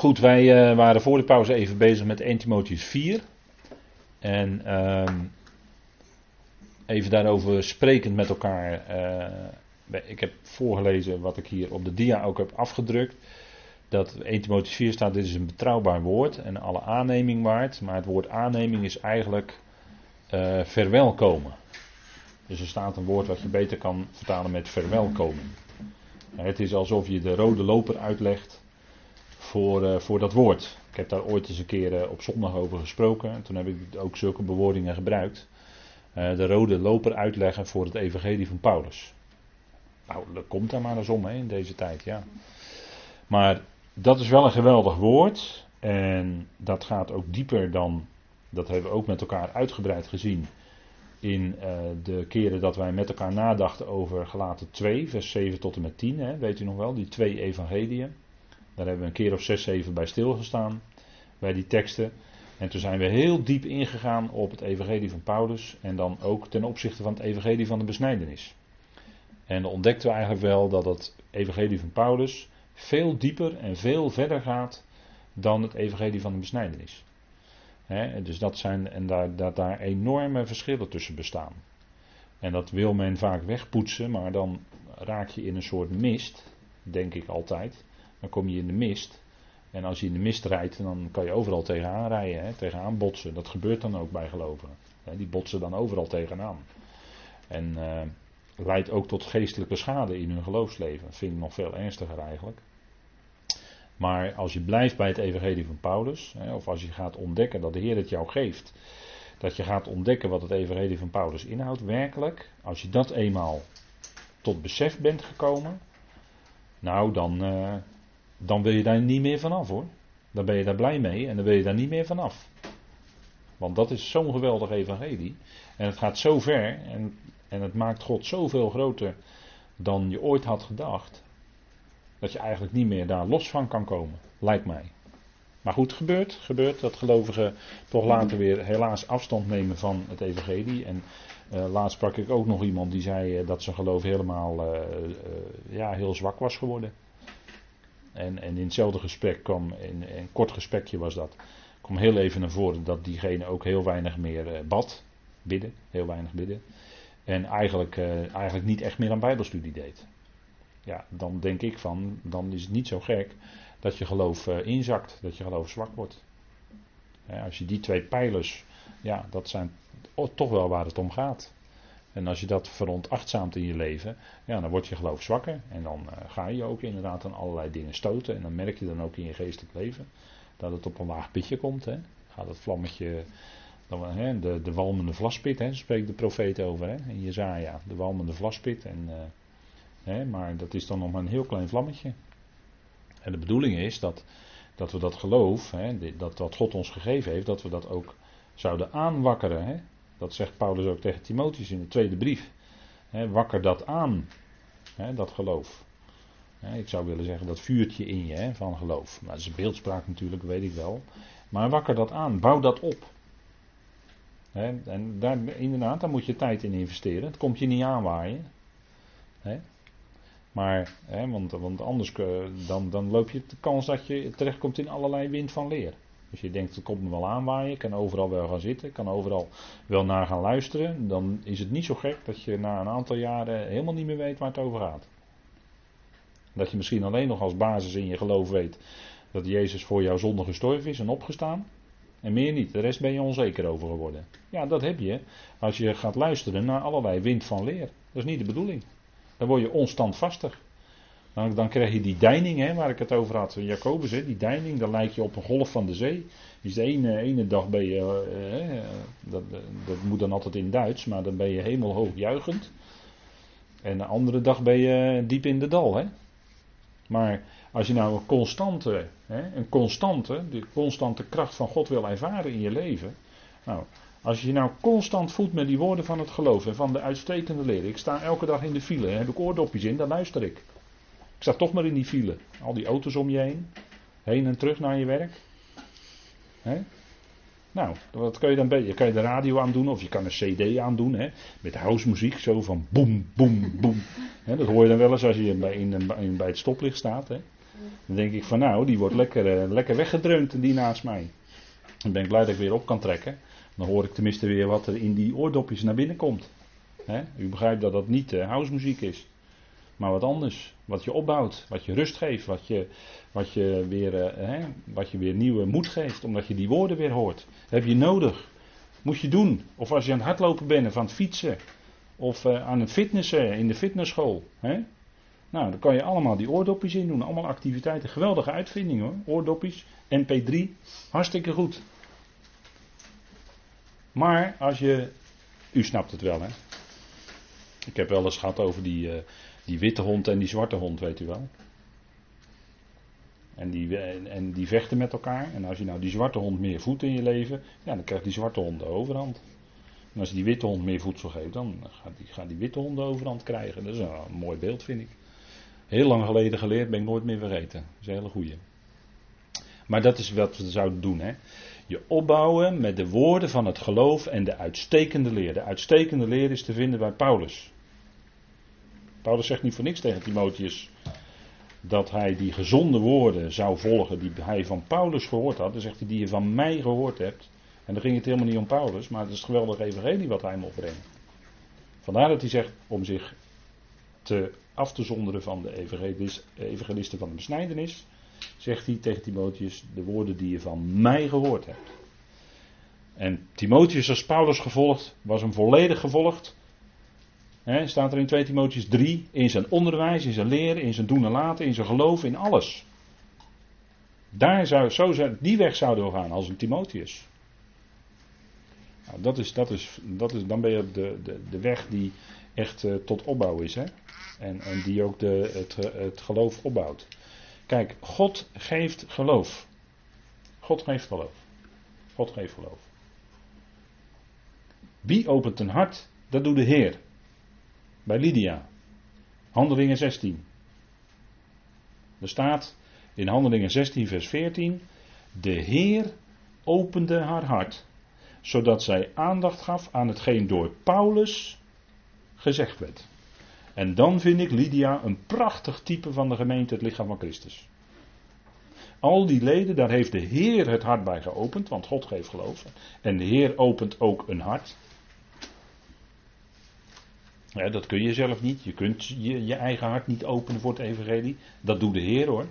Goed, wij eh, waren voor de pauze even bezig met 1 Timotheus 4. En ehm, even daarover sprekend met elkaar. eh, ik heb voorgelezen wat ik hier op de dia ook heb afgedrukt. Dat 1 Timotheus 4 staat, dit is een betrouwbaar woord en alle aanneming waard. Maar het woord aanneming is eigenlijk eh, verwelkomen. Dus er staat een woord wat je beter kan vertalen met verwelkomen. Het is alsof je de rode loper uitlegt voor, eh, voor dat woord. Ik heb daar ooit eens een keer eh, op zondag over gesproken. En toen heb ik ook zulke bewoordingen gebruikt. Eh, de rode loper uitleggen voor het evangelie van Paulus. Nou, dat komt daar maar eens om hè, in deze tijd, ja. Maar dat is wel een geweldig woord. En dat gaat ook dieper dan, dat hebben we ook met elkaar uitgebreid gezien. In de keren dat wij met elkaar nadachten over gelaten 2, vers 7 tot en met 10. Hè, weet u nog wel, die twee evangeliën. Daar hebben we een keer of 6, 7 bij stilgestaan. Bij die teksten. En toen zijn we heel diep ingegaan op het evangelie van Paulus. En dan ook ten opzichte van het evangelie van de besnijdenis. En dan ontdekten we eigenlijk wel dat het evangelie van Paulus veel dieper en veel verder gaat dan het evangelie van de besnijdenis. Dus dat zijn, en daar, dat daar enorme verschillen tussen bestaan. En dat wil men vaak wegpoetsen, maar dan raak je in een soort mist, denk ik altijd. Dan kom je in de mist. En als je in de mist rijdt, dan kan je overal tegenaan rijden, hè, tegenaan botsen. Dat gebeurt dan ook bij gelovigen. Die botsen dan overal tegenaan. En eh, leidt ook tot geestelijke schade in hun geloofsleven. Dat vind ik nog veel ernstiger eigenlijk. Maar als je blijft bij het evangelie van Paulus, hè, of als je gaat ontdekken dat de Heer het jou geeft, dat je gaat ontdekken wat het evangelie van Paulus inhoudt, werkelijk, als je dat eenmaal tot besef bent gekomen, nou dan, uh, dan wil je daar niet meer vanaf hoor. Dan ben je daar blij mee en dan wil je daar niet meer vanaf. Want dat is zo'n geweldig evangelie. En het gaat zo ver en, en het maakt God zoveel groter dan je ooit had gedacht. Dat je eigenlijk niet meer daar los van kan komen, lijkt mij. Maar goed, gebeurt, gebeurt dat gelovigen toch later weer helaas afstand nemen van het evangelie. En uh, laatst sprak ik ook nog iemand die zei uh, dat zijn geloof helemaal uh, ja, heel zwak was geworden. En, en in hetzelfde gesprek kwam, in, in een kort gesprekje was dat, kwam heel even naar voren dat diegene ook heel weinig meer bad, bidden, heel weinig bidden. En eigenlijk, eigenlijk niet echt meer aan bijbelstudie deed. Ja, dan denk ik van, dan is het niet zo gek dat je geloof uh, inzakt, dat je geloof zwak wordt. Als je die twee pijlers, ja, dat zijn toch wel waar het om gaat. En als je dat veronachtzaamt in je leven, ja, dan wordt je geloof zwakker. En dan uh, ga je ook inderdaad aan allerlei dingen stoten. En dan merk je dan ook in je geestelijk leven dat het op een laag pitje komt. Hè. Gaat het vlammetje, dan, hè, de, de walmende vlaspit, hè, spreekt de profeet over hè, in Jezaja. De walmende vlaspit. En, uh, hè, maar dat is dan nog maar een heel klein vlammetje. En de bedoeling is dat, dat we dat geloof, hè, dat wat God ons gegeven heeft, dat we dat ook zouden aanwakkeren. Hè. Dat zegt Paulus ook tegen Timotheus in de tweede brief. Wakker dat aan, dat geloof. ik zou willen zeggen dat vuurtje in je van geloof. Maar dat is beeldspraak natuurlijk, weet ik wel. Maar wakker dat aan, bouw dat op. en daar, inderdaad, daar moet je tijd in investeren. Het komt je niet aanwaaien. Maar, want, want anders dan, dan loop je de kans dat je terechtkomt in allerlei wind van leer. Als je denkt, het komt me wel aanwaaien, kan overal wel gaan zitten, kan overal wel naar gaan luisteren. Dan is het niet zo gek dat je na een aantal jaren helemaal niet meer weet waar het over gaat. Dat je misschien alleen nog als basis in je geloof weet dat Jezus voor jouw zonde gestorven is en opgestaan. En meer niet, de rest ben je onzeker over geworden. Ja, dat heb je als je gaat luisteren naar allerlei wind van leer. Dat is niet de bedoeling. Dan word je onstandvastig. Dan, dan krijg je die deining hè, waar ik het over had. Jacobus, hè, die deining, dan lijkt je op een golf van de zee. Dus de ene, ene dag ben je, eh, dat, dat moet dan altijd in Duits, maar dan ben je hemelhoog juichend. En de andere dag ben je diep in de dal. Hè. Maar als je nou een constante, hè, een constante, de constante kracht van God wil ervaren in je leven. Nou, als je je nou constant voedt met die woorden van het geloof en van de uitstekende leer. Ik sta elke dag in de file, heb ik oordopjes in, dan luister ik. Ik sta toch maar in die file. Al die auto's om je heen. Heen en terug naar je werk. Nou, wat kun je dan? Je kan je de radio aandoen of je kan een cd aandoen. Hè? Met housemuziek, zo van boem, boem, boem. dat hoor je dan wel eens als je bij, in, bij het stoplicht staat. Dan denk ik van nou, die wordt lekker, uh, lekker weggedreund die naast mij. Dan ben ik blij dat ik weer op kan trekken. Dan hoor ik tenminste weer wat er in die oordopjes naar binnen komt. U begrijpt dat dat niet uh, housemuziek is. Maar wat anders. Wat je opbouwt. Wat je rust geeft. Wat je, wat je, weer, uh, wat je weer nieuwe moed geeft. Omdat je die woorden weer hoort. Heb je nodig. Moet je doen. Of als je aan het hardlopen bent of aan het fietsen. Of uh, aan het fitnessen in de fitnessschool. Hè? Nou, dan kan je allemaal die oordopjes in doen. Allemaal activiteiten. Geweldige uitvinding hoor. Oordopjes. MP3. Hartstikke goed. Maar als je. U snapt het wel hè. Ik heb wel eens gehad over die, uh, die witte hond en die zwarte hond, weet u wel. En die, en die vechten met elkaar. En als je nou die zwarte hond meer voedt in je leven, ja, dan krijgt die zwarte hond de overhand. En als je die witte hond meer voedsel geeft, dan gaat die, gaat die witte hond de overhand krijgen. Dat is een, mooi beeld, vind ik. Heel lang geleden geleerd, ben ik nooit meer vergeten. Dat is een hele goeie. Maar dat is wat we zouden doen. Hè? Je opbouwen met de woorden van het geloof en de uitstekende leer. De uitstekende leer is te vinden bij Paulus. Paulus zegt niet voor niks tegen Timotheus dat hij die gezonde woorden zou volgen die hij van Paulus gehoord had. Dan zegt hij die je van mij gehoord hebt. En dan ging het helemaal niet om Paulus, maar het is het geweldige evangelie wat hij mocht brengen. Vandaar dat hij zegt om zich te af te zonderen van de evangelisten van de besnijdenis, zegt hij tegen Timotheus de woorden die je van mij gehoord hebt. En Timotheus als Paulus gevolgd, was hem volledig gevolgd staat er in 2 Timotheus 3, in zijn onderwijs, in zijn leer, in zijn doen en laten, in zijn geloof, in alles. Daar zou, zo die weg zouden we gaan als een Timotheus. Nou, dat is, dat is, dat is, dan ben je de, de, de weg die echt uh, tot opbouw is. Hè? En, en die ook de, het, het geloof opbouwt. Kijk, God geeft geloof. God geeft geloof. God geeft geloof. Wie opent een hart? Dat doet de Heer bij Lydia. Handelingen 16. Er staat in Handelingen 16, vers 14: De Heer opende haar hart, zodat zij aandacht gaf aan hetgeen door Paulus gezegd werd. En dan vind ik Lydia een prachtig type van de gemeente, het lichaam van Christus. Al die leden, daar heeft de Heer het hart bij geopend, want God geeft geloof. En de Heer opent ook een hart. Ja, dat kun je zelf niet. Je kunt je, je eigen hart niet openen voor het evangelie. Dat doet de Heer hoor.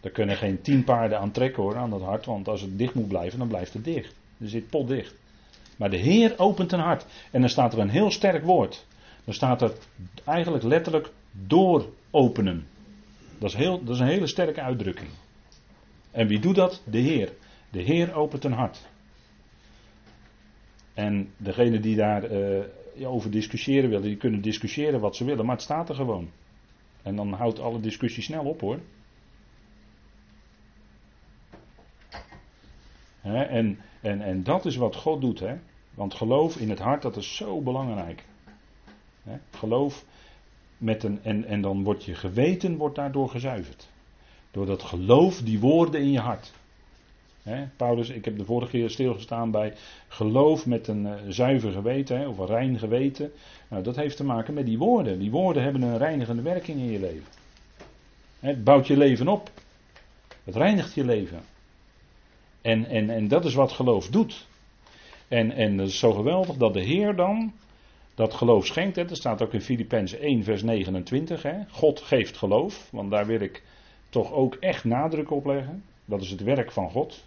Daar kunnen geen tien paarden aan trekken hoor, aan dat hart. Want als het dicht moet blijven, dan blijft het dicht. Er zit pot dicht. Maar de Heer opent een hart. En dan staat er een heel sterk woord. Dan staat er eigenlijk letterlijk door openen. Dat is, heel, dat is een hele sterke uitdrukking. En wie doet dat? De Heer. De Heer opent een hart. En degene die daar uh, over discussiëren willen, die kunnen discussiëren wat ze willen, maar het staat er gewoon. En dan houdt alle discussie snel op hoor. en, en, en dat is wat God doet. Hè? Want geloof in het hart, dat is zo belangrijk. geloof met een. En, en dan wordt je geweten wordt daardoor gezuiverd. Door dat geloof, die woorden in je hart. Paulus, ik heb de vorige keer stilgestaan bij geloof met een uh, zuiver geweten of een rein geweten. Nou, dat heeft te maken met die woorden. Die woorden hebben een reinigende werking in je leven. het bouwt je leven op. Het reinigt je leven. En, en, en dat is wat geloof doet. En, en dat is zo geweldig dat de Heer dan dat geloof schenkt. Hè. Dat staat ook in Filippenzen 1, vers 29. Hè. God geeft geloof, want daar wil ik toch ook echt nadruk op leggen. Dat is het werk van God.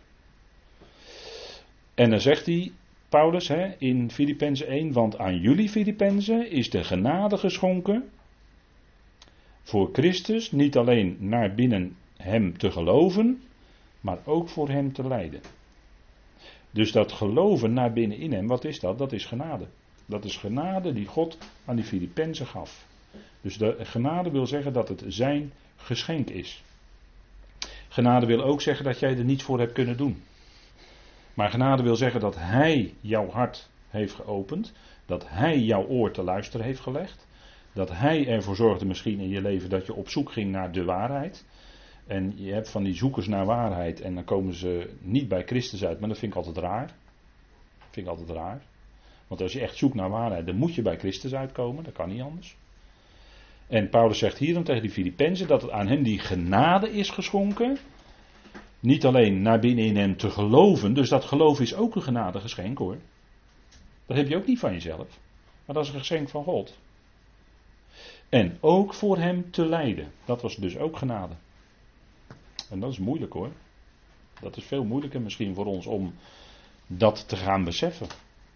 En dan zegt hij, Paulus hè, in Filippenzen 1, want aan jullie Filippenzen is de genade geschonken voor Christus niet alleen naar binnen hem te geloven, maar ook voor hem te lijden. Dus dat geloven naar binnen in hem, wat is dat? Dat is genade. Dat is genade die God aan die Filippenzen gaf. Dus de genade wil zeggen dat het zijn geschenk is. Genade wil ook zeggen dat jij er niets voor hebt kunnen doen. Maar genade wil zeggen dat Hij jouw hart heeft geopend. Dat Hij jouw oor te luisteren heeft gelegd. Dat Hij ervoor zorgde misschien in je leven dat je op zoek ging naar de waarheid. En je hebt van die zoekers naar waarheid en dan komen ze niet bij Christus uit. Maar dat vind ik altijd raar. Dat vind ik altijd raar. Want als je echt zoekt naar waarheid, dan moet je bij Christus uitkomen. Dat kan niet anders. En Paulus zegt hierom tegen die Filippenzen dat het aan hen die genade is geschonken. Niet alleen naar binnen in hem te geloven, dus dat geloof is ook een genadegeschenk hoor. Dat heb je ook niet van jezelf, maar dat is een geschenk van God. En ook voor hem te lijden, dat was dus ook genade. En dat is moeilijk hoor. Dat is veel moeilijker misschien voor ons om dat te gaan beseffen.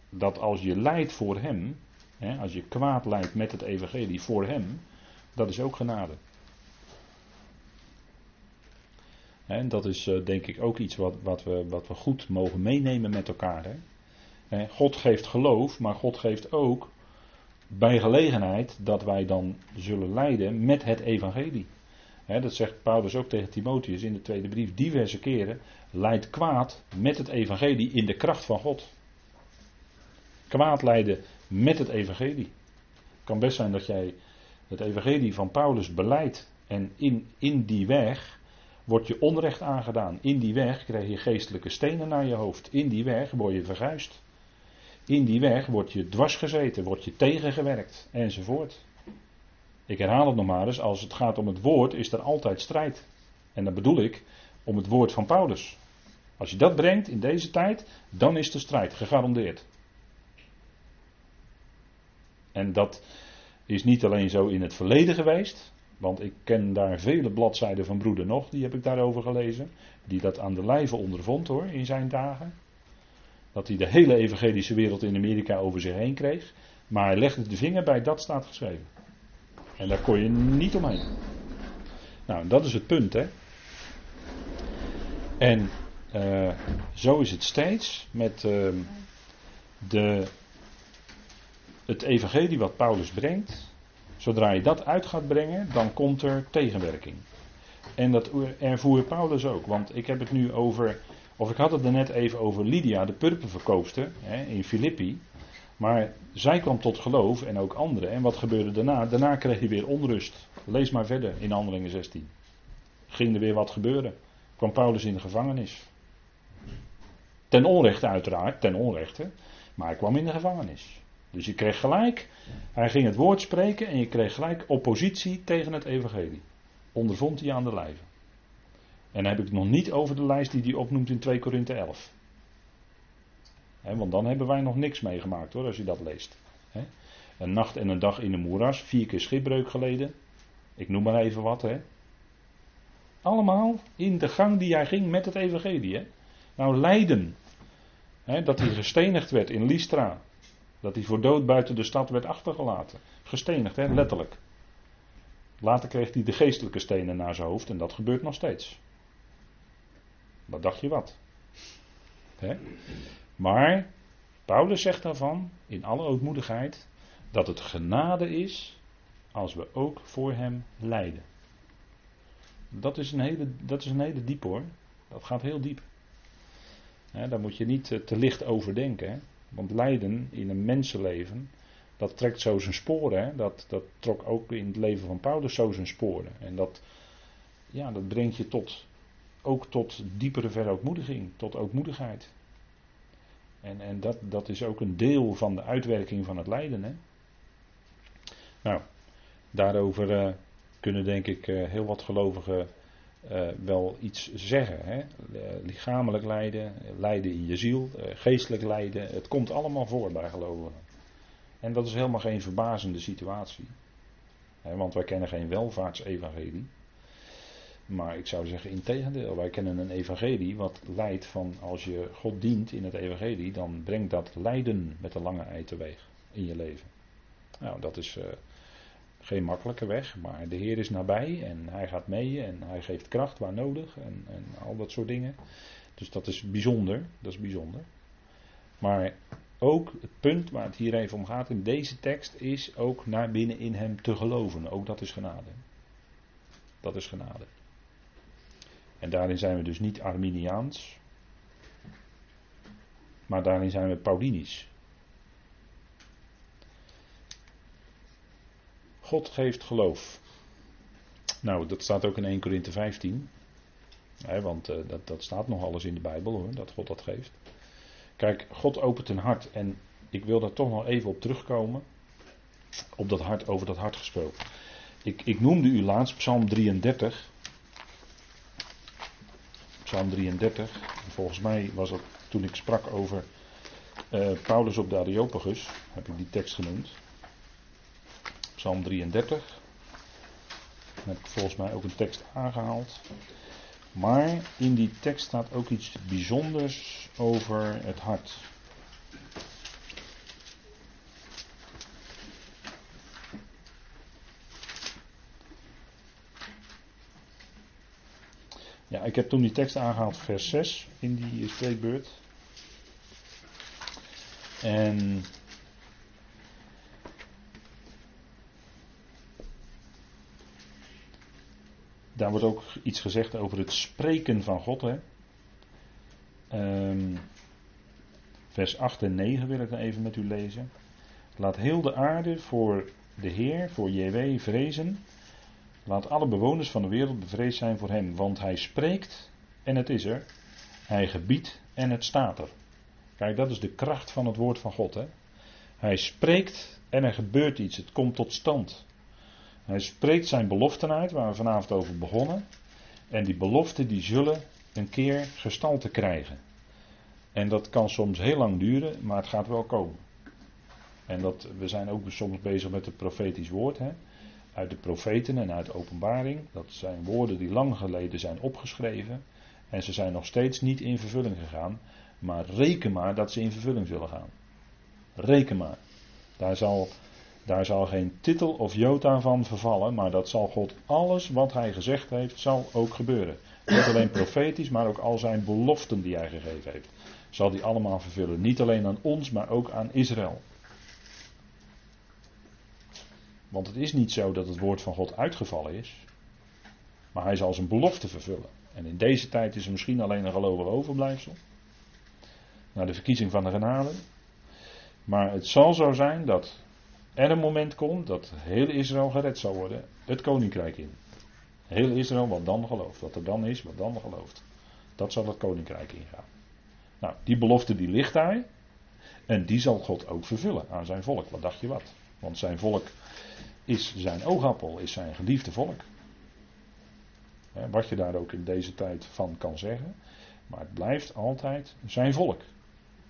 Dat als je lijdt voor hem, hè, als je kwaad lijdt met het evangelie voor hem, dat is ook genade. En dat is eh, denk ik ook iets wat, wat, we, wat we goed mogen meenemen met elkaar. Hè. God geeft geloof, maar God geeft ook bij gelegenheid dat wij dan zullen lijden met het evangelie. dat zegt Paulus ook tegen Timotheus in de tweede brief diverse keren. Leid kwaad met het evangelie in de kracht van God. Kwaad lijden met het evangelie. Het kan best zijn dat jij het evangelie van Paulus beleidt en in, in die weg wordt je onrecht aangedaan. In die weg krijg je geestelijke stenen naar je hoofd. In die weg word je verguisd. In die weg word je dwars gezeten, word je tegengewerkt enzovoort. Ik herhaal het nog maar eens, als het gaat om het woord is er altijd strijd. En dan bedoel ik om het woord van Paulus. Als je dat brengt in deze tijd, dan is de strijd gegarandeerd. En dat is niet alleen zo in het verleden geweest, want ik ken daar vele bladzijden van broeder nog, die heb ik daarover gelezen, die dat aan de lijve ondervond hoor, in zijn dagen. Dat hij de hele evangelische wereld in Amerika over zich heen kreeg, maar legde de vinger bij dat staat geschreven. En daar kon je niet omheen. Nou, dat is het punt, hè. En uh, zo is het steeds met uh, de, het evangelie wat Paulus brengt. Zodra je dat uit gaat brengen, dan komt er tegenwerking. En dat ervoer Paulus ook. Want ik heb het nu over, of ik had het er net even over Lydia, de purperverkoopster in Filippi. Maar zij kwam tot geloof en ook anderen. En wat gebeurde daarna? Daarna kreeg hij weer onrust. Lees maar verder in Handelingen 16. Ging er weer wat gebeuren? Kwam Paulus in de gevangenis. Ten onrechte uiteraard, ten onrechte. Maar hij kwam in de gevangenis. Dus je kreeg gelijk, hij ging het woord spreken en je kreeg gelijk oppositie tegen het evangelie. Ondervond hij aan de lijve. En dan heb ik het nog niet over de lijst die hij opnoemt in 2 Korinthe 11. want dan hebben wij nog niks meegemaakt hoor, als je dat leest. Een nacht en een dag in de moeras, vier keer schipbreuk geleden. Ik noem maar even wat. Allemaal in de gang die hij ging met het evangelie. Nou, lijden. dat hij gestenigd werd in Lystra. Dat hij voor dood buiten de stad werd achtergelaten. Gestenigd, hè, letterlijk. Later kreeg hij de geestelijke stenen naar zijn hoofd en dat gebeurt nog steeds. Wat dacht je wat? Maar Paulus zegt daarvan, in alle ootmoedigheid, dat het genade is als we ook voor hem lijden. Dat is een hele, dat is een hele diep hoor. Dat gaat heel diep. daar moet je niet te licht over denken. Hè? Want lijden in een mensenleven, dat trekt zo zijn sporen. Hè? Dat, dat trok ook in het leven van Paulus zo zijn sporen. En dat, ja, dat brengt je tot, ook tot diepere verootmoediging, tot ootmoedigheid. En, en dat, dat is ook een deel van de uitwerking van het lijden. Hè? Nou, daarover uh, kunnen denk ik uh, heel wat gelovigen uh, wel iets zeggen. Hè? lichamelijk lijden, lijden in je ziel, uh, geestelijk lijden. Het komt allemaal voor bij gelovigen. En dat is helemaal geen verbazende situatie. Hè, want wij kennen geen welvaartsevangelie. Maar ik zou zeggen in tegendeel, wij kennen een evangelie wat leidt van als je God dient in het evangelie, dan brengt dat lijden met een lange ei teweeg in je leven. Nou, dat is geen makkelijke weg, maar de Heer is nabij en hij gaat mee en hij geeft kracht waar nodig en, en al dat soort dingen. Dus dat is bijzonder, dat is bijzonder. Maar ook het punt waar het hier even om gaat in deze tekst is ook naar binnen in hem te geloven. Ook dat is genade. Dat is genade. En daarin zijn we dus niet Arminiaans, maar daarin zijn we Paulinisch. God geeft geloof. Nou, dat staat ook in 1 Korinthe 15. want uh, dat, dat staat nog alles in de Bijbel hoor, dat God dat geeft. Kijk, God opent een hart en ik wil daar toch nog even op terugkomen. Op dat hart, over dat hart gesproken. ik, ik noemde u laatst Psalm 33. Psalm 33. Volgens mij was het toen ik sprak over uh, Paulus op de Areopagus, heb ik die tekst genoemd. Psalm 33. Dan heb ik volgens mij ook een tekst aangehaald. Maar in die tekst staat ook iets bijzonders over het hart. Ja, ik heb toen die tekst aangehaald, vers 6 in die spreekbeurt. En daar wordt ook iets gezegd over het spreken van God. Hè? Um, vers 8 en 9 wil ik dan even met u lezen. Laat heel de aarde voor de Heer, voor JW, vrezen. Laat alle bewoners van de wereld bevreesd zijn voor Hem, want Hij spreekt en het is er. Hij gebiedt en het staat er. Kijk, dat is de kracht van het woord van God. Hè? Hij spreekt en er gebeurt iets, het komt tot stand. Hij spreekt zijn beloften uit, waar we vanavond over begonnen. En die beloften die zullen een keer gestalte krijgen. En dat kan soms heel lang duren, maar het gaat wel komen. En dat, we zijn ook soms bezig met het profetisch woord. Hè? Uit de profeten en uit de openbaring. Dat zijn woorden die lang geleden zijn opgeschreven. En ze zijn nog steeds niet in vervulling gegaan. Maar reken maar dat ze in vervulling zullen gaan. Reken maar. Daar zal daar zal geen titel of jota van vervallen, maar dat zal God alles wat hij gezegd heeft, zal ook gebeuren. Niet alleen profetisch, maar ook al zijn beloften die hij gegeven heeft. Zal die allemaal vervullen. Niet alleen aan ons, maar ook aan Israël. Want het is niet zo dat het woord van God uitgevallen is. Maar hij zal zijn belofte vervullen. En in deze tijd is er misschien alleen een gelovig overblijfsel. Naar de verkiezing van de genade. Maar het zal zo zijn dat er een moment komt dat heel Israël gered zal worden, het koninkrijk in. Heel Israël wat dan gelooft, wat er dan is, wat dan gelooft. Dat zal het koninkrijk ingaan. Nou, die belofte die ligt daar. En die zal God ook vervullen aan zijn volk. Wat dacht je wat? Want zijn volk is zijn oogappel, is zijn geliefde volk. Wat je daar ook in deze tijd van kan zeggen. Maar het blijft altijd zijn volk.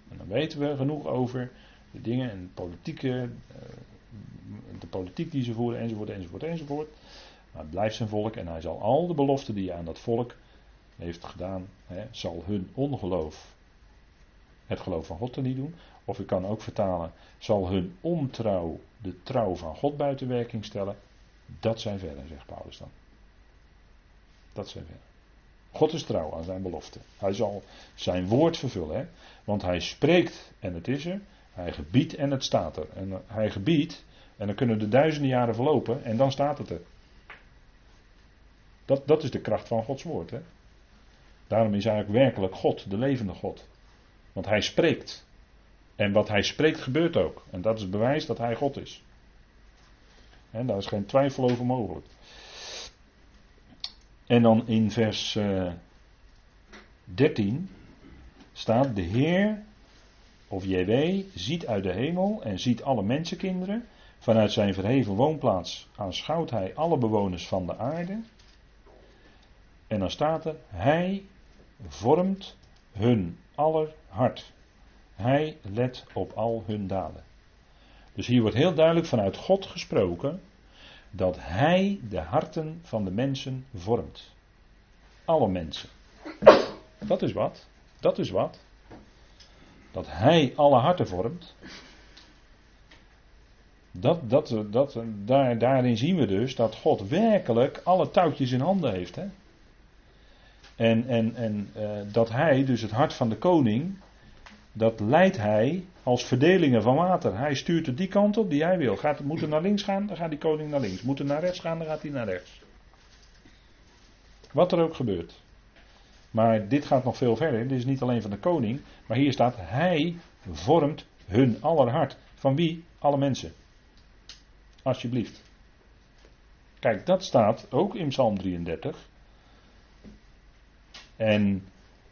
En dan weten we genoeg over de dingen en politieke eh, de politiek die ze voeren, enzovoort, enzovoort, enzovoort. Maar het blijft zijn volk en hij zal al de beloften die hij aan dat volk heeft gedaan, hè, zal hun ongeloof, het geloof van God er niet doen. Of ik kan ook vertalen, zal hun ontrouw de trouw van God buiten werking stellen. Dat zijn verder, zegt Paulus dan. Dat zijn verder. God is trouw aan zijn belofte. Hij zal zijn woord vervullen. Hè? Want hij spreekt en het is er. Hij gebiedt en het staat er. En hij gebiedt en dan kunnen de duizenden jaren verlopen en dan staat het er. Dat, dat is de kracht van Gods woord. Hè? Daarom is eigenlijk werkelijk God, de levende God. Want hij spreekt. En wat hij spreekt gebeurt ook. En dat is bewijs dat hij God is. En daar is geen twijfel over mogelijk. En dan in vers uh, eh, 13 staat: De Heer, of JW, ziet uit de hemel en ziet alle mensenkinderen Vanuit zijn verheven woonplaats aanschouwt hij alle bewoners van de aarde. En dan staat er, hij vormt hun aller hart. Hij let op al hun daden. Dus hier wordt heel duidelijk vanuit God gesproken dat hij de harten van de mensen vormt. Alle mensen. Dat is wat. Dat is wat. Dat hij alle harten vormt. Dat, dat, dat, daar, daarin zien we dus dat God werkelijk alle touwtjes in handen heeft. Hè? En, en, en uh, dat hij, dus het hart van de koning, dat leidt hij als verdelingen van water. Hij stuurt het die kant op die hij wil. Gaat, moet naar links gaan, dan gaat die koning naar links. Moet er naar rechts gaan, dan gaat hij naar rechts. Wat er ook gebeurt. Maar dit gaat nog veel verder. Dit is niet alleen van de koning. Maar hier staat, hij vormt hun aller hart. Van wie? Alle mensen. Alsjeblieft. Kijk, dat staat ook in Psalm 33. En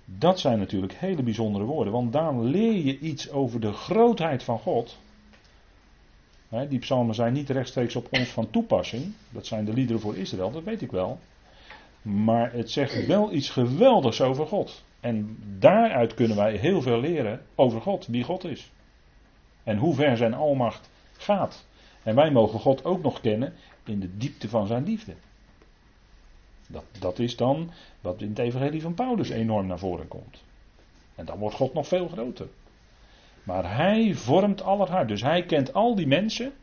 dat zijn natuurlijk hele bijzondere woorden, want daar leer je iets over de grootheid van God. die psalmen zijn niet rechtstreeks op ons van toepassing. Dat zijn de liederen voor Israël, dat weet ik wel. Maar het zegt wel iets geweldigs over God. En daaruit kunnen wij heel veel leren over God, wie God is. En hoe ver zijn almacht gaat. En wij mogen God ook nog kennen in de diepte van zijn liefde. Dat, dat is dan wat in het evangelie van Paulus enorm naar voren komt. En dan wordt God nog veel groter. Maar hij vormt aller hart. Dus hij kent al die mensen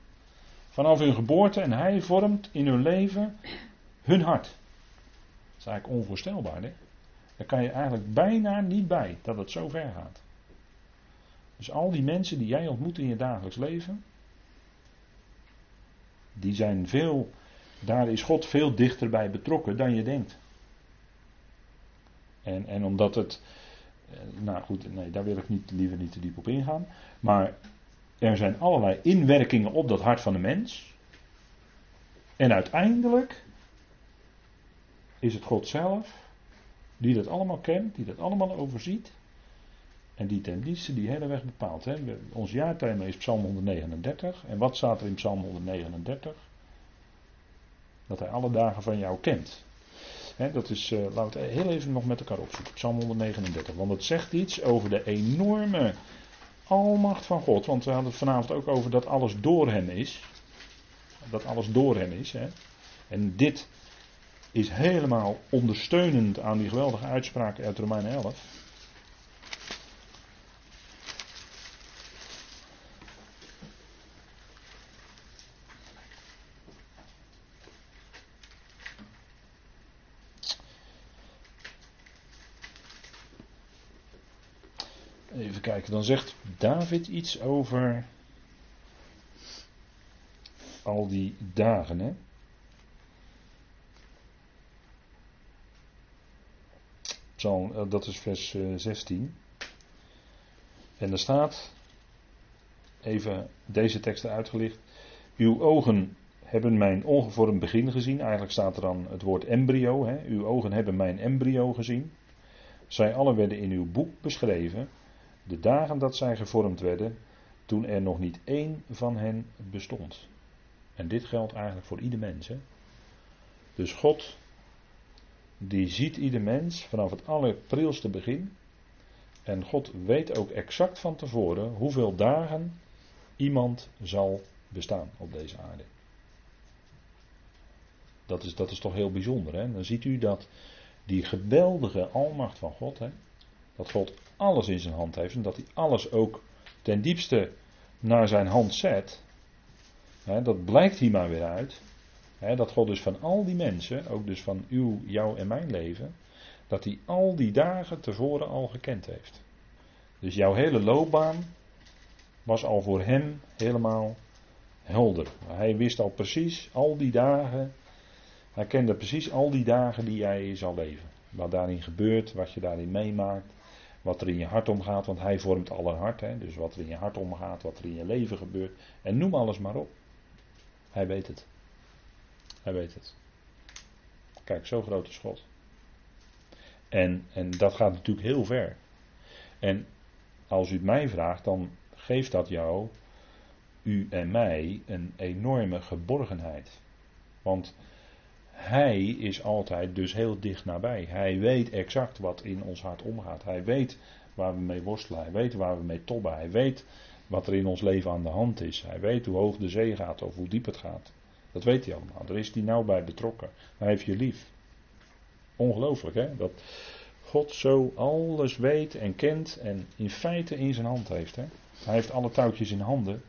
vanaf hun geboorte en hij vormt in hun leven hun hart. Dat is eigenlijk onvoorstelbaar. Hè? Daar kan je eigenlijk bijna niet bij dat het zo ver gaat. Dus al die mensen die jij ontmoet in je dagelijks leven, die zijn veel, daar is God veel dichterbij betrokken dan je denkt. En, en omdat het, eh, nou goed, nee, daar wil ik niet, liever niet te diep op ingaan. Maar er zijn allerlei inwerkingen op dat hart van de mens. En uiteindelijk is het God zelf die dat allemaal kent, die dat allemaal overziet. En die ten die hele weg bepaalt. Hè. Ons jaarthema is Psalm 139. En wat staat er in Psalm 139? Dat hij alle dagen van jou kent. dat is, uh, laten we het heel even nog met elkaar opzoeken. Psalm 139. Want het zegt iets over de enorme almacht van God. Want we hadden het vanavond ook over dat alles door hem is. Dat alles door hem is. En dit is helemaal ondersteunend aan die geweldige uitspraken uit Romeinen 11. Even kijken, dan zegt David iets over al die dagen. Hè? Eh, dat is vers 16. Eh, en er staat, even deze teksten uitgelicht. Uw ogen hebben mijn ongevormd begin gezien. Eigenlijk staat er dan het woord embryo. Hè. Uw ogen hebben mijn embryo gezien. Zij alle werden in uw boek beschreven. De dagen dat zij gevormd werden, toen er nog niet één van hen bestond. En dit geldt eigenlijk voor ieder mens. Hè. Dus God die ziet ieder mens vanaf het allerprilste begin. En God weet ook exact van tevoren hoeveel dagen iemand zal bestaan op deze aarde. Dat is, dat is toch heel bijzonder. Hè? Dan ziet u dat die geweldige almacht van God, hè, dat God alles in zijn hand heeft en dat hij alles ook ten diepste naar zijn hand zet. Hè, dat blijkt hier maar weer uit dat God dus van al die mensen, ook dus van uw, jouw en mijn leven, dat hij al die dagen tevoren al gekend heeft. Dus jouw hele loopbaan was al voor hem helemaal helder. Hij wist al precies al die dagen, hij kende precies al die dagen die jij zal leven. Wat daarin gebeurt, wat je daarin meemaakt, wat er in je hart omgaat, want hij vormt alle hart. Hè? Dus wat er in je hart omgaat, wat er in je leven gebeurt. En noem alles maar op. Hij weet het. Hij weet het. Kijk, zo groot is God. En, en dat gaat natuurlijk heel ver. En als u het mij vraagt, dan geeft dat jou, u en mij, een enorme geborgenheid. Want hij is altijd dus heel dicht nabij. Hij weet exact wat in ons hart omgaat. Hij weet waar we mee worstelen. Hij weet waar we mee tobben. Hij weet wat er in ons leven aan de hand is. Hij weet hoe hoog de zee gaat of hoe diep het gaat. Dat weet hij allemaal. Daar is hij nauw bij betrokken. Hij heeft je lief. Ongelooflijk hè. Dat God zo alles weet en kent en in feite in zijn hand heeft. Hè? Hij heeft alle touwtjes in handen.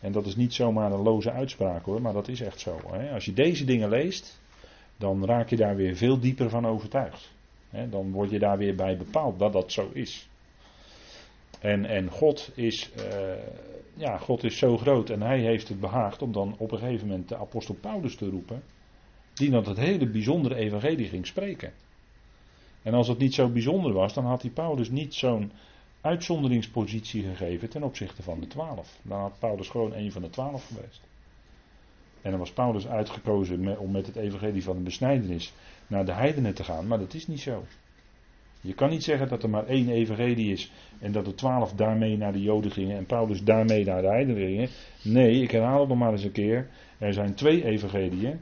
En dat is niet zomaar een loze uitspraak hoor, maar dat is echt zo. Hè? Als je deze dingen leest, dan raak je daar weer veel dieper van overtuigd. Dan word je daar weer bij bepaald dat dat zo is. En, en God, is, uh, ja, God is zo groot en hij heeft het behaagd om dan op een gegeven moment de apostel Paulus te roepen. Die dan het hele bijzondere evangelie ging spreken. En als het niet zo bijzonder was, dan had die Paulus niet zo'n uitzonderingspositie gegeven ten opzichte van de twaalf. Dan had Paulus gewoon een van de twaalf geweest. En dan was Paulus uitgekozen om met het evangelie van de besnijdenis naar de heidenen te gaan, maar dat is niet zo. Je kan niet zeggen dat er maar één evangelie is en dat de twaalf daarmee naar de Joden gingen en Paulus daarmee naar de heidenen gingen. Nee, ik herhaal het nog maar eens een keer. Er zijn twee evangeliën.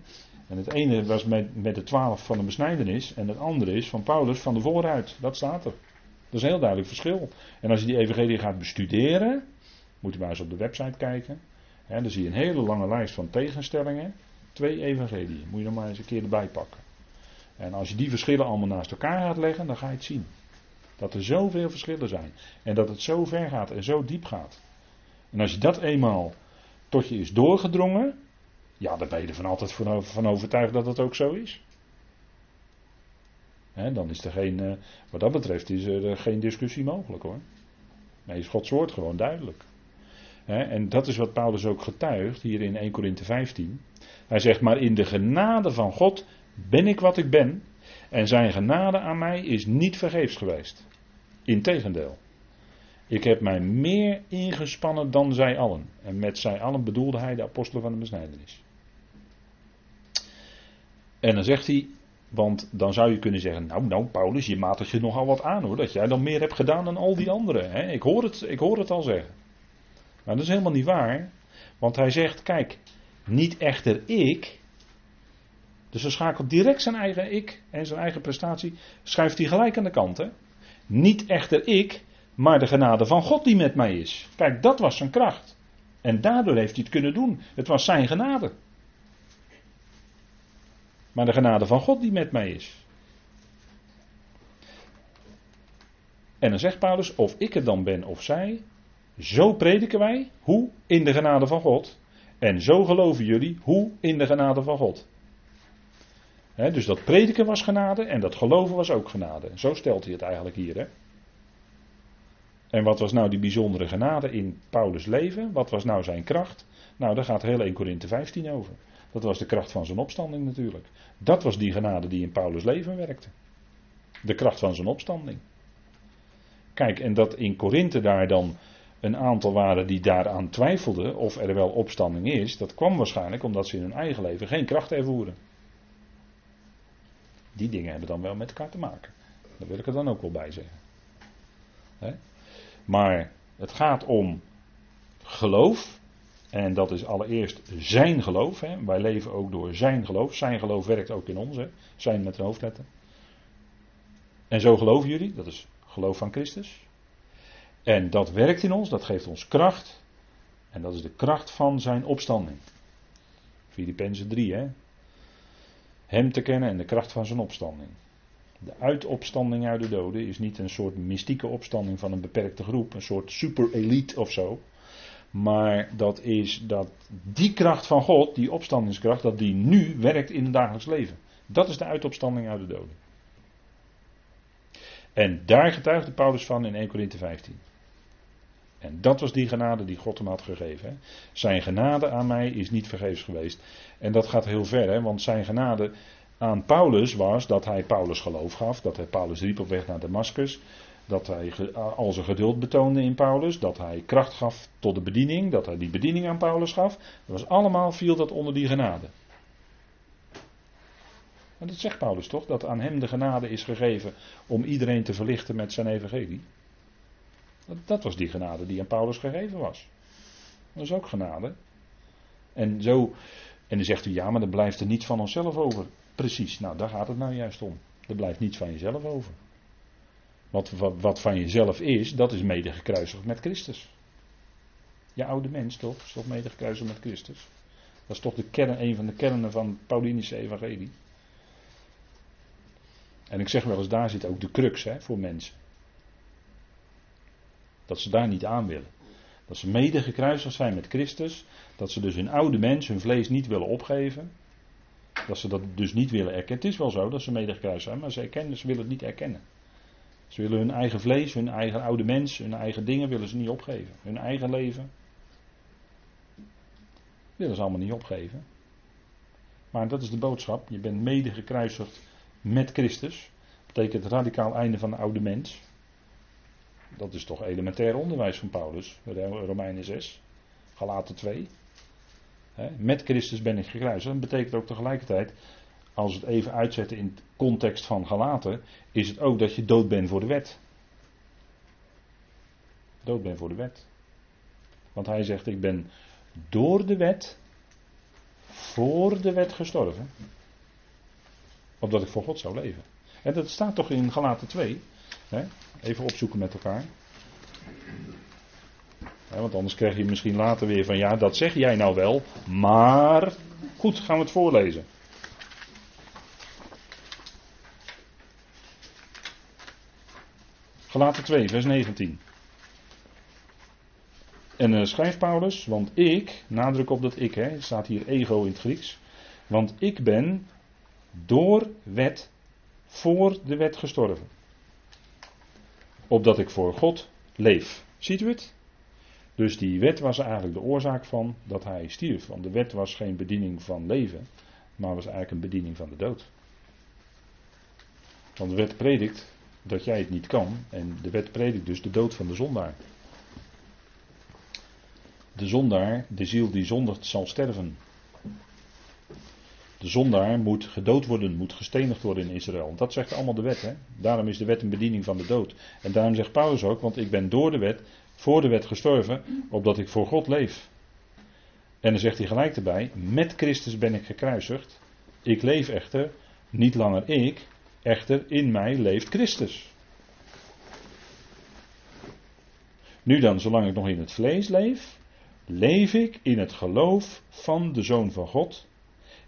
En het ene was met, met de twaalf van de besnijdenis en het andere is van Paulus van de vooruit. Dat staat er. Dat is een heel duidelijk verschil. En als je die evangelie gaat bestuderen, moet je maar eens op de website kijken. Dan zie je een hele lange lijst van tegenstellingen. Twee evangeliën. Moet je nog maar eens een keer erbij pakken. En als je die verschillen allemaal naast elkaar gaat leggen, dan ga je het zien. Dat er zoveel verschillen zijn. En dat het zo ver gaat en zo diep gaat. En als je dat eenmaal tot je is doorgedrongen, ja, dan ben je er van altijd van overtuigd dat het ook zo is. dan is er geen, eh, wat dat betreft is er geen discussie mogelijk hoor. Nee, is Gods woord gewoon duidelijk. En dat is wat Paulus ook getuigt hier in 1 Korinthe 15. Hij zegt, maar in de genade van God ben ik wat ik ben. En zijn genade aan mij is niet vergeefs geweest. Integendeel. Ik heb mij meer ingespannen dan zij allen. En met zij allen bedoelde hij de apostelen van de besnijdenis. En dan zegt hij, want dan zou je kunnen zeggen, nou, nou Paulus, je matigt je nogal wat aan hoor, dat jij dan meer hebt gedaan dan al die anderen. Hè? Ik, hoor het, ik hoor het al zeggen. Maar dat is helemaal niet waar, want hij zegt, kijk, niet echter ik, dus hij schakelt direct zijn eigen ik en zijn eigen prestatie, schuift hij gelijk aan de kant. Hè? Niet echter ik, maar de genade van God die met mij is. Kijk, dat was zijn kracht. En daardoor heeft hij het kunnen doen. Het was zijn genade. Maar de genade van God die met mij is. En dan zegt Paulus, of ik het dan ben of zij, zo prediken wij, hoe? In de genade van God. En zo geloven jullie, hoe? In de genade van God. dus dat prediken was genade en dat geloven was ook genade. Zo stelt hij het eigenlijk hier. En wat was nou die bijzondere genade in Paulus' leven? Wat was nou zijn kracht? Nou, daar gaat heel 1 Korinthe 15 over. Dat was de kracht van zijn opstanding natuurlijk. Dat was die genade die in Paulus' leven werkte. De kracht van zijn opstanding. Kijk, en dat in Korinthe daar dan een aantal waren die daaraan twijfelden of er wel opstanding is, dat kwam waarschijnlijk omdat ze in hun eigen leven geen kracht ervoeren. Die dingen hebben dan wel met elkaar te maken. Daar wil ik er dan ook wel bij zeggen. Maar het gaat om geloof. En dat is allereerst zijn geloof. Wij leven ook door zijn geloof. Zijn geloof werkt ook in ons. Zijn met een hoofdletter. En zo geloven jullie. Dat is geloof van Christus. En dat werkt in ons. Dat geeft ons kracht. En dat is de kracht van zijn opstanding. Filippenzen 3. Hè. Hem te kennen en de kracht van zijn opstanding. De uitopstanding uit de doden is niet een soort mystieke opstanding van een beperkte groep. Een soort super elite of zo. Maar dat is dat die kracht van God, die opstandingskracht, dat die nu werkt in het dagelijks leven. Dat is de uitopstanding uit de doden. En daar getuigde Paulus van in 1 Corinthië 15. En dat was die genade die God hem had gegeven. Zijn genade aan mij is niet vergeefs geweest. En dat gaat heel ver, hè, want zijn genade aan Paulus was dat hij Paulus geloof gaf, dat hij Paulus riep op weg naar Damascus, dat hij al zijn geduld betoonde in Paulus, dat hij kracht gaf tot de bediening, dat hij die bediening aan Paulus gaf. Dat was allemaal, viel dat onder die genade. En dat zegt Paulus toch, dat aan hem de genade is gegeven om iedereen te verlichten met zijn evangelie. Dat, was die genade die aan Paulus gegeven was. Dat is ook genade. En zo, en dan zegt u ja, maar dan blijft er niet van onszelf over. Precies, nou daar gaat het nou juist om. Er blijft niets van jezelf over. Wat, wat, wat van jezelf is, dat is mede gekruisigd met Christus. Je oude mens toch, is toch mede gekruisigd met Christus. Dat is toch de kern, een van de kernen van het Paulinische evangelie. En ik zeg wel eens, daar zit ook de crux hè, voor mensen. Dat ze daar niet aan willen. Dat ze mede gekruisigd zijn met Christus. Dat ze dus hun oude mens, hun vlees niet willen opgeven. Dat ze dat dus niet willen erkennen. Het is wel zo dat ze mede gekruisigd zijn, maar ze, erkennen, ze willen het niet erkennen. Ze willen hun eigen vlees, hun eigen oude mens, hun eigen dingen willen ze niet opgeven. Hun eigen leven willen ze allemaal niet opgeven. Maar dat is de boodschap. Je bent mede gekruisigd met Christus. Dat betekent radicaal einde van de oude mens. Dat is toch elementair onderwijs van Paulus. Romeinen 6. Galaten 2. Met Christus ben ik gekruisigd. Dat betekent ook tegelijkertijd als we het even uitzetten in het context van Galaten, is het ook dat je dood bent voor de wet. Dood bent voor de wet. Want hij zegt, ik ben door de wet, voor de wet gestorven. Opdat ik voor God zou leven. En dat staat toch in Galaten 2. Even opzoeken met elkaar. want anders krijg je misschien later weer van ja, dat zeg jij nou wel, maar. Goed, gaan we het voorlezen. Galaten 2, vers 19. En uh, schrijft Paulus, want ik, nadruk op dat ik, hè, staat hier ego in het Grieks. Want ik ben door wet voor de wet gestorven. Opdat ik voor God leef. Ziet u het? Dus die wet was eigenlijk de oorzaak van dat hij stierf. Want de wet was geen bediening van leven, maar was eigenlijk een bediening van de dood. Want de wet predikt dat jij het niet kan. En de wet predikt dus de dood van de zondaar. De zondaar, de ziel die zondigt, zal sterven. De zondaar moet gedood worden, moet gestenigd worden in Israël. Dat zegt allemaal de wet. Hè? Daarom is de wet een bediening van de dood. En daarom zegt Paulus ook, want ik ben door de wet, voor de wet gestorven, opdat ik voor God leef. En dan zegt hij gelijk erbij, met Christus ben ik gekruisigd. Ik leef echter, niet langer ik, echter in mij leeft Christus. Nu dan, zolang ik nog in het vlees leef, leef ik in het geloof van de Zoon van God,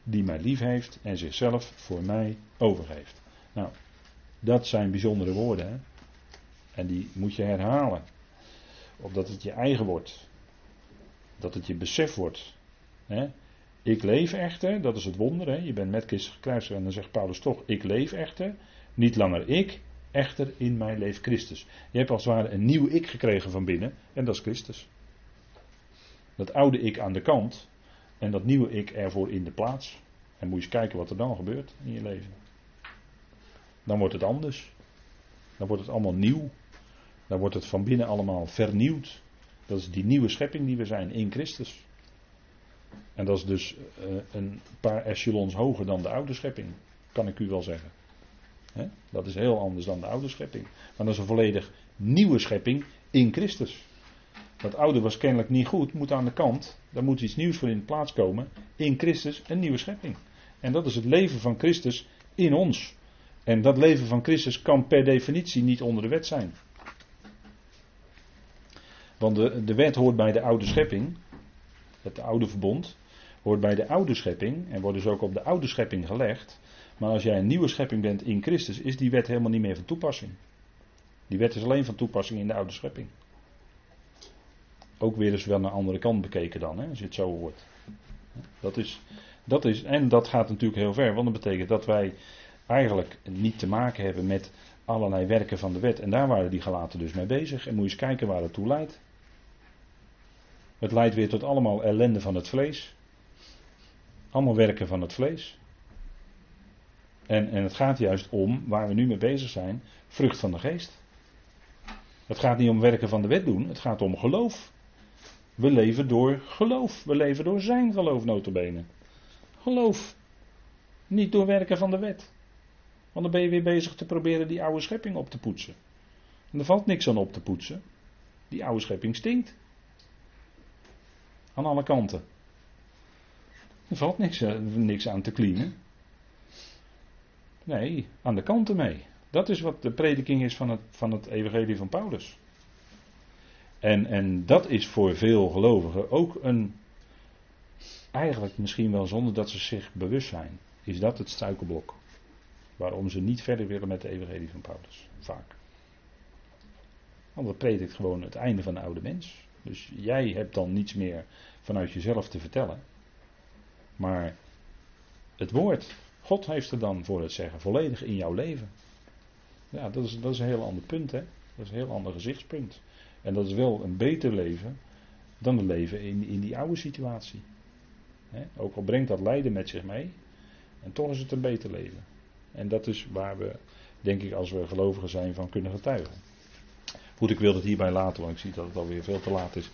die mij lief heeft en zichzelf voor mij overgeeft. Nou, dat zijn bijzondere woorden. Hè? En die moet je herhalen. Opdat het je eigen wordt. Dat het je besef wordt. Hè? Ik leef echter, dat is het wonder. Hè? Je bent met Christus gekruisigd en dan zegt Paulus toch, ik leef echter. Niet langer ik, echter in mij leeft Christus. Je hebt als het ware een nieuw ik gekregen van binnen en dat is Christus. Dat oude ik aan de kant en dat nieuwe ik ervoor in de plaats. En moet je eens kijken wat er dan gebeurt in je leven. Dan wordt het anders. Dan wordt het allemaal nieuw. Dan wordt het van binnen allemaal vernieuwd. Dat is die nieuwe schepping die we zijn in Christus. En dat is dus uh, een paar echelons hoger dan de oude schepping, kan ik u wel zeggen. Dat is heel anders dan de oude schepping. Maar dat is een volledig nieuwe schepping in Christus. Dat oude was kennelijk niet goed, moet aan de kant. Daar moet iets nieuws voor in plaats komen. In Christus een nieuwe schepping. En dat is het leven van Christus in ons. En dat leven van Christus kan per definitie niet onder de wet zijn. Want de, de wet hoort bij de oude schepping, het oude verbond, hoort bij de oude schepping en wordt dus ook op de oude schepping gelegd. Maar als jij een nieuwe schepping bent in Christus, is die wet helemaal niet meer van toepassing. Die wet is alleen van toepassing in de oude schepping. Ook weer eens wel naar de andere kant bekeken dan, hè, als je het zo hoort. Dat is, dat is, en dat gaat natuurlijk heel ver, want dat betekent dat wij eigenlijk niet te maken hebben met allerlei werken van de wet. En daar waren die gelaten dus mee bezig. En moet je eens kijken waar het toe leidt. Het leidt weer tot allemaal ellende van het vlees. Allemaal werken van het vlees. En, en het gaat juist om, waar we nu mee bezig zijn, vrucht van de geest. Het gaat niet om werken van de wet doen, het gaat om geloof. We leven door geloof. We leven door zijn geloof, notabene. Geloof. Niet door werken van de wet. Want dan ben je weer bezig te proberen die oude schepping op te poetsen. En er valt niks aan op te poetsen. Die oude schepping stinkt. Aan alle kanten. Er valt niks, eh, niks aan te cleanen. Nee, aan de kanten mee. Dat is wat de prediking is van het, van het evangelie van Paulus. En, en dat is voor veel gelovigen ook een, eigenlijk misschien wel zonder dat ze zich bewust zijn, is dat het struikelblok. Waarom ze niet verder willen met de evangelie van Paulus. Vaak. Want dat predikt gewoon het einde van de oude mens. Dus jij hebt dan niets meer vanuit jezelf te vertellen. Maar het woord, God heeft er dan voor het zeggen, volledig in jouw leven. Ja, dat is, dat is een heel ander punt, hè. Dat is een heel ander gezichtspunt. En dat is wel een beter leven dan het leven in, in die oude situatie. ook al brengt dat lijden met zich mee, en toch is het een beter leven. En dat is waar we, denk ik, als we gelovigen zijn, van kunnen getuigen. Goed, ik wil het hierbij laten, want ik zie dat het alweer veel te laat is.